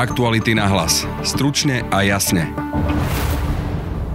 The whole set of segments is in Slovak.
Aktuality na hlas. Stručne a jasne.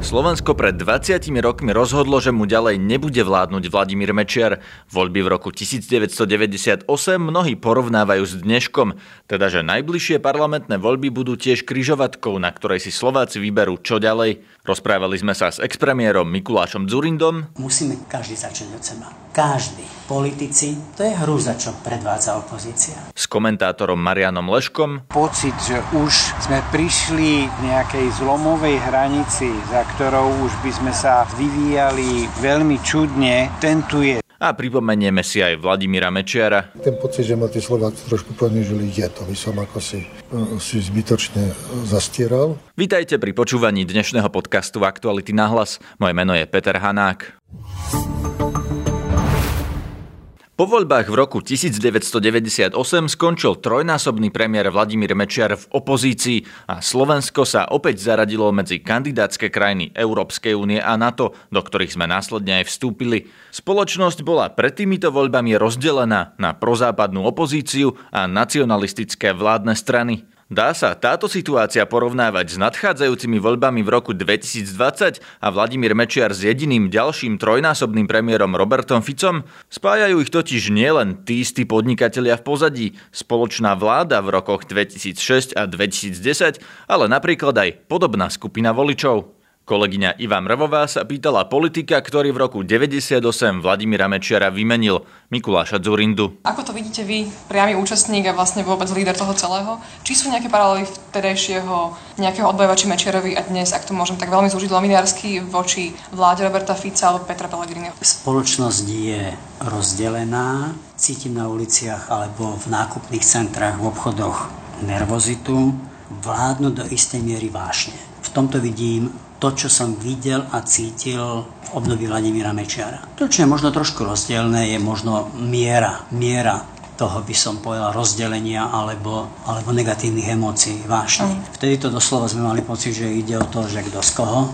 Slovensko pred 20 rokmi rozhodlo, že mu ďalej nebude vládnuť Vladimír Mečiar. Voľby v roku 1998 mnohí porovnávajú s dneškom, teda že najbližšie parlamentné voľby budú tiež kryžovatkou, na ktorej si Slováci vyberú čo ďalej. Rozprávali sme sa s expremiérom Mikulášom Dzurindom. Musíme každý začať od seba. Každý. Politici, to je hrúza, čo predvádza opozícia. S komentátorom Marianom Leškom. Pocit, že už sme prišli k nejakej zlomovej hranici, za ktorou už by sme sa vyvíjali veľmi čudne, ten tu je. A pripomenieme si aj Vladimíra Mečiara. Ten pocit, že ma tí Slováci trošku ponižili, je to by som ako si, eh, si zbytočne zastieral. Vítajte pri počúvaní dnešného podcastu Aktuality na hlas. Moje meno je Peter Hanák. Po voľbách v roku 1998 skončil trojnásobný premiér Vladimír Mečiar v opozícii a Slovensko sa opäť zaradilo medzi kandidátske krajiny Európskej únie a NATO, do ktorých sme následne aj vstúpili. Spoločnosť bola pred týmito voľbami rozdelená na prozápadnú opozíciu a nacionalistické vládne strany. Dá sa táto situácia porovnávať s nadchádzajúcimi voľbami v roku 2020 a Vladimír Mečiar s jediným ďalším trojnásobným premiérom Robertom Ficom? Spájajú ich totiž nielen tí istí podnikatelia v pozadí, spoločná vláda v rokoch 2006 a 2010, ale napríklad aj podobná skupina voličov. Kolegyňa Iva Mrvová sa pýtala politika, ktorý v roku 98 Vladimíra Mečiara vymenil Mikuláša Zurindu. Ako to vidíte vy, priamy účastník a vlastne vôbec líder toho celého? Či sú nejaké paralely vtedajšieho nejakého odbojovači Mečiarovi a dnes, ak to môžem tak veľmi zúžiť lominiarsky, voči vláde Roberta Fica alebo Petra Pellegrini? Spoločnosť je rozdelená, cítim na uliciach alebo v nákupných centrách, v obchodoch nervozitu, vládnu do istej miery vášne. V tomto vidím to, čo som videl a cítil v období Vladimíra Mečiara. To, čo je možno trošku rozdielne, je možno miera, miera toho by som povedal rozdelenia alebo, alebo negatívnych emócií, vášne. Vtedy to doslova sme mali pocit, že ide o to, že kto z koho,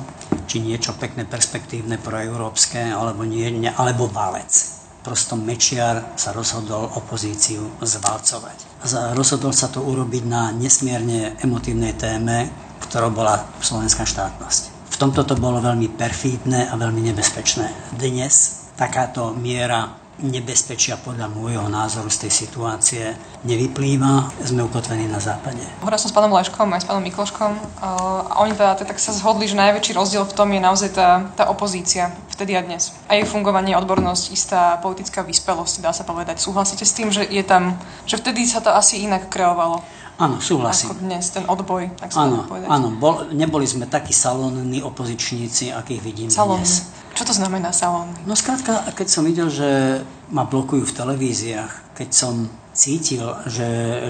či niečo pekné, perspektívne, proeurópske, alebo, nie, nie, alebo válec. Prosto Mečiar sa rozhodol opozíciu zvalcovať. Rozhodol sa to urobiť na nesmierne emotívnej téme, ktorou bola slovenská štátnosť. Tomto to bolo veľmi perfídne a veľmi nebezpečné. Dnes takáto miera nebezpečia podľa môjho názoru z tej situácie nevyplýva. Sme ukotvení na západe. Hovoril som s pánom Leškom aj s pánom Mikloškom a oni teda tak sa zhodli, že najväčší rozdiel v tom je naozaj tá, tá opozícia vtedy a dnes. A jej fungovanie, odbornosť, istá politická vyspelosť, dá sa povedať. Súhlasíte s tým, že je tam, že vtedy sa to asi inak kreovalo? Áno, súhlasím. Ako dnes, ten odboj, tak sa áno, povedať. Áno, bol, neboli sme takí salónni opozičníci, akých vidím Salón. dnes. Čo to znamená salón? No skrátka, keď som videl, že ma blokujú v televíziách, keď som cítil, že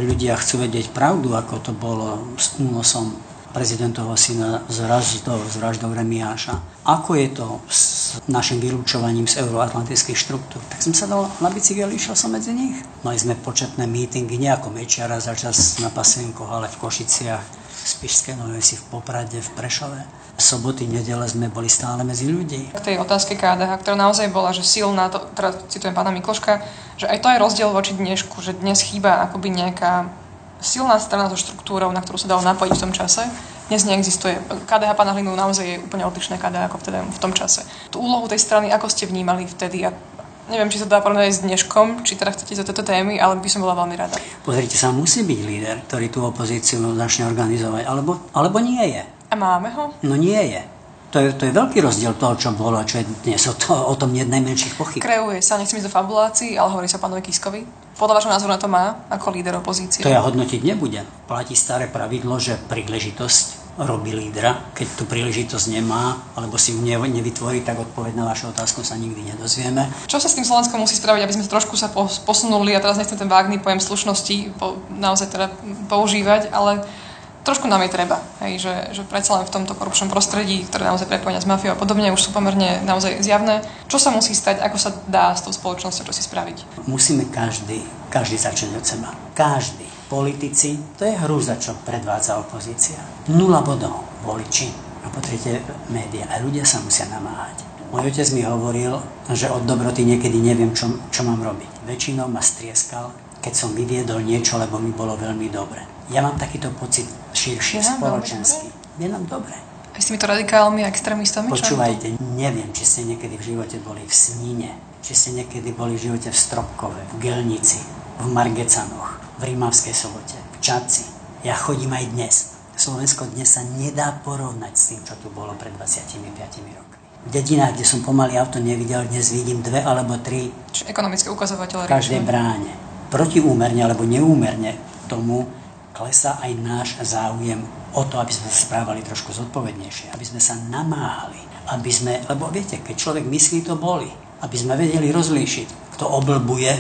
ľudia chcú vedieť pravdu, ako to bolo s únosom prezidentovho syna s vraždou, s vraždou Remiáša. Ako je to s našim vylúčovaním z euroatlantických štruktúr? Tak som sa dal na bicykel, išiel som medzi nich. Mali sme početné mítingy, nie ako Mečiara začas na Pasienkoch, ale v Košiciach, v Spišskej Novej v Poprade, v Prešove. Soboty, nedele sme boli stále medzi ľudí. K tej otázke KDH, ktorá naozaj bola, že silná, to, teda citujem pána Mikloška, že aj to je rozdiel voči dnešku, že dnes chýba akoby nejaká silná strana so štruktúrou, na ktorú sa dalo napojiť v tom čase. Dnes neexistuje. KDH pána Hlinu naozaj je úplne odlišné KDH ako vtedy, v tom čase. Tú úlohu tej strany, ako ste vnímali vtedy a neviem, či sa dá porovnať s dneškom, či teda chcete za tieto témy, ale by som bola veľmi rada. Pozrite sa, musí byť líder, ktorý tú opozíciu začne organizovať, alebo, alebo nie je. A máme ho? No nie je. To je, to je veľký rozdiel toho, čo bolo a čo je dnes. O, to, o tom nie je najmenších pochyb. Kreuje sa, nechcem ísť do fabulácií, ale hovorí sa pánovi Kiskovi. Podľa vášho názoru na to má ako líder opozície? To ja hodnotiť nebudem. Platí staré pravidlo, že príležitosť robí lídra. Keď tú príležitosť nemá, alebo si ju nevytvorí, tak odpoveď na vašu otázku sa nikdy nedozvieme. Čo sa s tým Slovenskom musí spraviť, aby sme trošku sa posunuli, a teraz nechcem ten vágný pojem slušnosti po, naozaj teda používať, ale trošku nám je treba, hej, že, že predsa len v tomto korupčnom prostredí, ktoré naozaj prepojenia s mafiou a podobne už sú pomerne naozaj zjavné. Čo sa musí stať, ako sa dá s tou spoločnosťou čo si spraviť? Musíme každý, každý začať od seba. Každý. Politici, to je hrúza, čo predvádza opozícia. Nula bodov voliči. A potriete médiá. A ľudia sa musia namáhať. Môj otec mi hovoril, že od dobroty niekedy neviem, čo, čo mám robiť. Väčšinou ma strieskal keď som vyviedol niečo, lebo mi bolo veľmi dobre. Ja mám takýto pocit širšie spoločenský. Je nám dobre. Aj s týmito radikálmi a extrémistami? Počúvajte, neviem, či ste niekedy v živote boli v Snine, či ste niekedy boli v živote v Stropkove, v Gelnici, v Margecanoch, v Rímavskej sobote, v Čaci. Ja chodím aj dnes. Slovensko dnes sa nedá porovnať s tým, čo tu bolo pred 25 rokmi. V dedinách, kde som pomaly auto nevidel, dnes vidím dve alebo tri. Čiže ekonomické ukazovatele. V každej bráne. Protiúmerne alebo neúmerne tomu klesá aj náš záujem o to, aby sme sa správali trošku zodpovednejšie, aby sme sa namáhali, aby sme, lebo viete, keď človek myslí, to boli, aby sme vedeli rozlíšiť, kto oblbuje,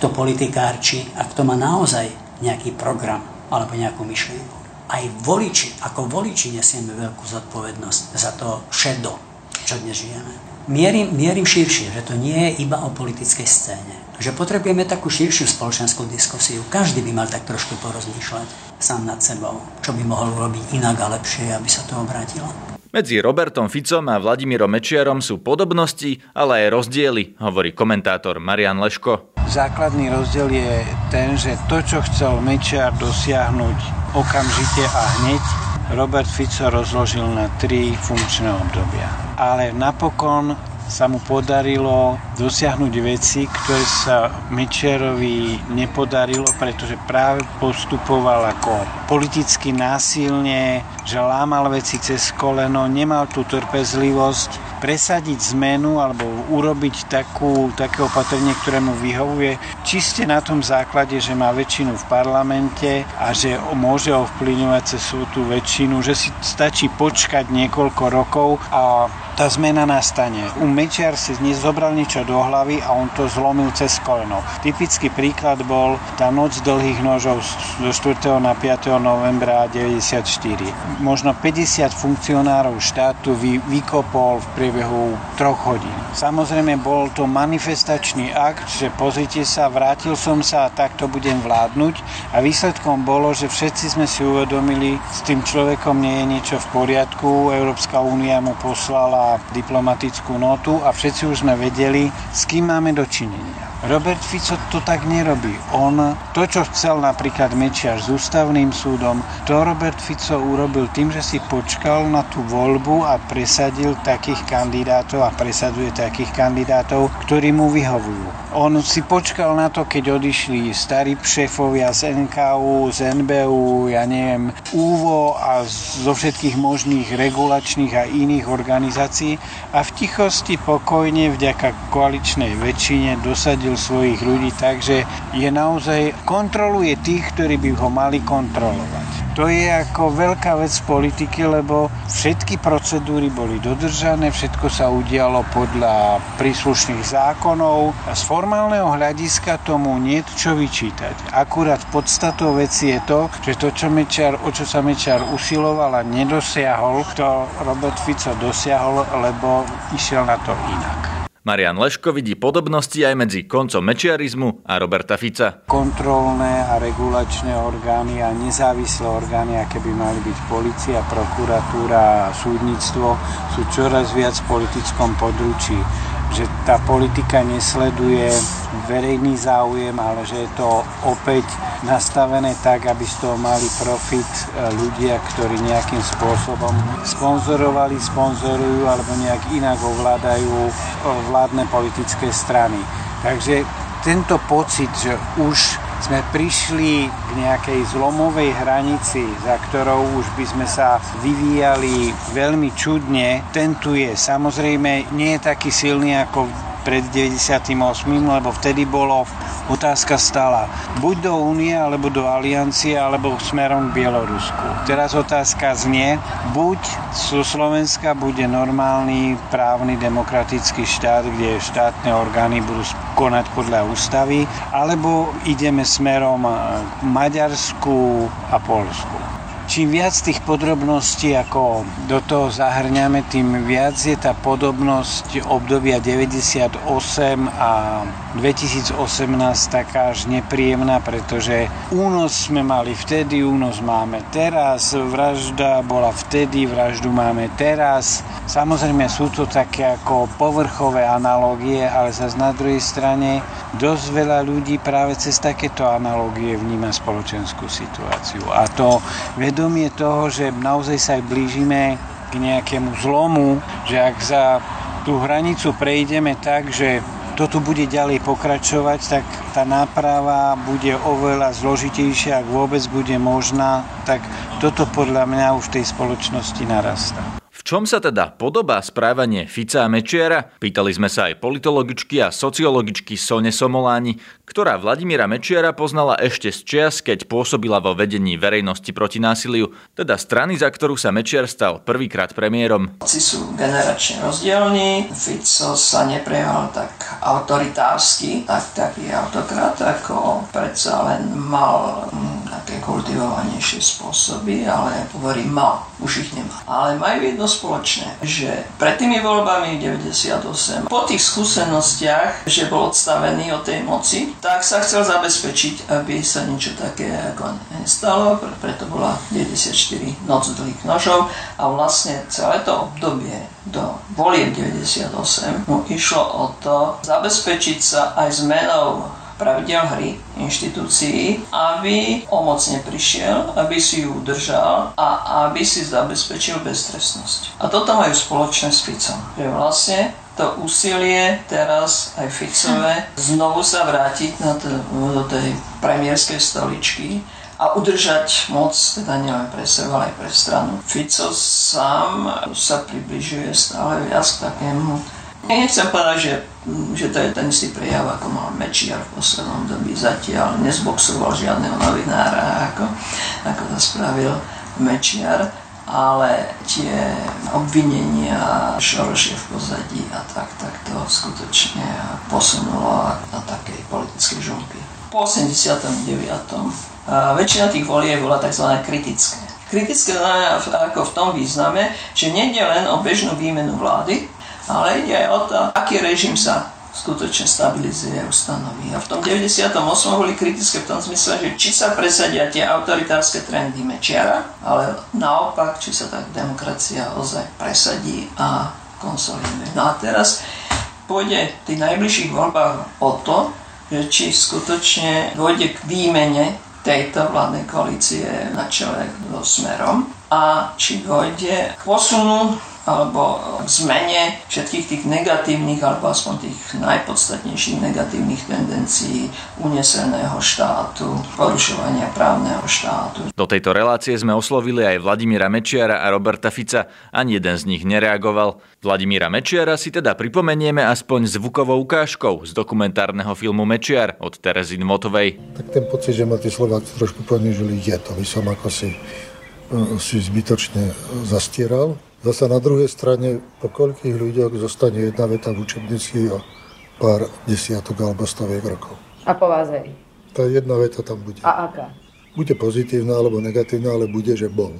kto politikárči a kto má naozaj nejaký program alebo nejakú myšlienku. Aj voliči, ako voliči nesieme veľkú zodpovednosť za to šedo, čo dnes žijeme. Mierim, mierim širšie, že to nie je iba o politickej scéne. Že potrebujeme takú širšiu spoločenskú diskusiu. Každý by mal tak trošku porozmýšľať sám nad sebou, čo by mohol urobiť inak a lepšie, aby sa to obrátilo. Medzi Robertom Ficom a Vladimírom Mečiarom sú podobnosti, ale aj rozdiely, hovorí komentátor Marian Leško. Základný rozdiel je ten, že to, čo chcel Mečiar dosiahnuť okamžite a hneď, Robert Fico rozložil na tri funkčné obdobia. Ale napokon sa mu podarilo dosiahnuť veci, ktoré sa Mečerovi nepodarilo, pretože práve postupoval ako politicky násilne, že lámal veci cez koleno, nemal tú trpezlivosť presadiť zmenu alebo urobiť takú, také opatrenie, ktoré mu vyhovuje, čiste na tom základe, že má väčšinu v parlamente a že môže ovplyvňovať cez tú väčšinu, že si stačí počkať niekoľko rokov a tá zmena nastane. U Mečiar si nezobral niečo do hlavy a on to zlomil cez koleno. Typický príklad bol tá noc dlhých nožov do 4. na 5. novembra 94. Možno 50 funkcionárov štátu vy, vykopol v priebehu troch hodín. Samozrejme bol to manifestačný akt, že pozrite sa, vrátil som sa a takto budem vládnuť a výsledkom bolo, že všetci sme si uvedomili, s tým človekom nie je niečo v poriadku, Európska únia mu poslala diplomatickú notu a všetci už sme vedeli, s kým máme dočinenia. Robert Fico to tak nerobí. On to, čo chcel napríklad Mečiar s ústavným súdom, to Robert Fico urobil tým, že si počkal na tú voľbu a presadil takých kandidátov a presadzuje takých kandidátov, ktorí mu vyhovujú. On si počkal na to, keď odišli starí šéfovia z NKU, z NBU, ja neviem, úvo a zo všetkých možných regulačných a iných organizácií a v tichosti pokojne vďaka koaličnej väčšine dosadil svojich ľudí tak, že je naozaj kontroluje tých, ktorí by ho mali kontrolovať. To je ako veľká vec v politike, lebo všetky procedúry boli dodržané, všetko sa udialo podľa príslušných zákonov. A z formálneho hľadiska tomu nie čo vyčítať. Akurát podstatou veci je to, že to, čo Mečar, o čo sa Mečar usiloval a nedosiahol, to Robert Fico dosiahol, lebo išiel na to inak. Marian Leško vidí podobnosti aj medzi koncom mečiarizmu a Roberta Fica. Kontrolné a regulačné orgány a nezávislé orgány, aké by mali byť policia, prokuratúra a súdnictvo, sú čoraz viac v politickom područí že tá politika nesleduje verejný záujem, ale že je to opäť nastavené tak, aby z toho mali profit e, ľudia, ktorí nejakým spôsobom sponzorovali, sponzorujú alebo nejak inak ovládajú e, vládne politické strany. Takže tento pocit, že už sme prišli k nejakej zlomovej hranici, za ktorou už by sme sa vyvíjali veľmi čudne, ten tu je. Samozrejme nie je taký silný ako pred 98, lebo vtedy bolo otázka stala buď do únie, alebo do aliancie, alebo smerom k Bielorusku. Teraz otázka znie, buď zo Slovenska bude normálny právny demokratický štát, kde štátne orgány budú konať podľa ústavy, alebo ideme smerom k Maďarsku a Polsku. Čím viac tých podrobností ako do toho zahrňame, tým viac je tá podobnosť obdobia 98 a 2018 taká až nepríjemná, pretože únos sme mali vtedy, únos máme teraz, vražda bola vtedy, vraždu máme teraz. Samozrejme sú to také ako povrchové analógie, ale zase na druhej strane dosť veľa ľudí práve cez takéto analógie vníma spoločenskú situáciu. A to vedomie toho, že naozaj sa aj blížime k nejakému zlomu, že ak za tú hranicu prejdeme tak, že to tu bude ďalej pokračovať, tak tá náprava bude oveľa zložitejšia, ak vôbec bude možná, tak toto podľa mňa už v tej spoločnosti narastá čom sa teda podobá správanie Fica a Mečiara? Pýtali sme sa aj politologičky a sociologičky Sone Somoláni, ktorá Vladimíra Mečiara poznala ešte z čias, keď pôsobila vo vedení verejnosti proti násiliu, teda strany, za ktorú sa Mečiar stal prvýkrát premiérom. Ci sú generačne rozdielni, Fico sa neprejal tak autoritársky, tak taký autokrat, ako predsa len mal kultivovanejšie spôsoby, ale hovorím mal, už ich nemá. Ale majú jedno spoločné, že pred tými voľbami 98, po tých skúsenostiach, že bol odstavený od tej moci, tak sa chcel zabezpečiť, aby sa niečo také ako nestalo, preto bola 94 noc dlhých nožov a vlastne celé to obdobie do volieb 98 mu išlo o to zabezpečiť sa aj zmenou pravidel hry inštitúcií, aby o moc neprišiel, aby si ju udržal a aby si zabezpečil beztrestnosť. A toto majú spoločné s Ficom. Že vlastne to úsilie teraz aj Ficové znovu sa vrátiť na to, do tej premiérskej stoličky a udržať moc, teda nielen pre seba, ale aj pre stranu. Fico sám sa približuje stále viac k takému ja nechcem povedať, že, že to je ten istý prejav, ako mal Mečiar v poslednom dobi zatiaľ. Nezboxoval žiadneho novinára, ako, ako to spravil Mečiar, ale tie obvinenia Šoroš je v pozadí a tak, tak to skutočne posunulo na takej politickej žonky. Po 89. väčšina tých volieb bola tzv. kritické. Kritické znamená ako v tom význame, že nejde len o bežnú výmenu vlády, ale ide aj o to, aký režim sa skutočne stabilizuje a ustanoví. A v tom 98. boli kritické v tom zmysle, že či sa presadia tie autoritárske trendy Mečiara, ale naopak, či sa tak demokracia ozaj presadí a konsoliduje. No a teraz pôjde v tých najbližších voľbách o to, že či skutočne dôjde k výmene tejto vládnej koalície na čele so Smerom a či dôjde k posunu alebo k zmene všetkých tých negatívnych alebo aspoň tých najpodstatnejších negatívnych tendencií uneseného štátu, porušovania právneho štátu. Do tejto relácie sme oslovili aj Vladimíra Mečiara a Roberta Fica. Ani jeden z nich nereagoval. Vladimíra Mečiara si teda pripomenieme aspoň zvukovou ukážkou z dokumentárneho filmu Mečiar od Terezy Motovej. Tak ten pocit, že ma tí Slováci trošku ponížili, je to. By som ako si, eh, si zbytočne zastieral. Zasa na druhej strane, po koľkých ľuďoch zostane jedna veta v učebnici o pár desiatok alebo stoviek rokov. A po vás aj? Tá jedna veta tam bude. A aká? Bude pozitívna alebo negatívna, ale bude, že bol.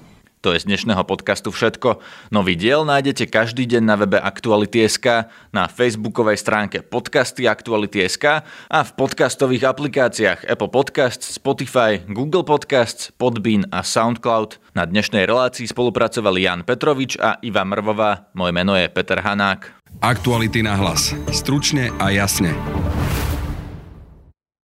To je z dnešného podcastu všetko. Nový diel nájdete každý deň na webe Aktuality.sk, na facebookovej stránke podcasty Aktuality.sk a v podcastových aplikáciách Apple Podcasts, Spotify, Google Podcasts, Podbean a Soundcloud. Na dnešnej relácii spolupracovali Jan Petrovič a Iva Mrvová. Moje meno je Peter Hanák. Aktuality na hlas. Stručne a jasne.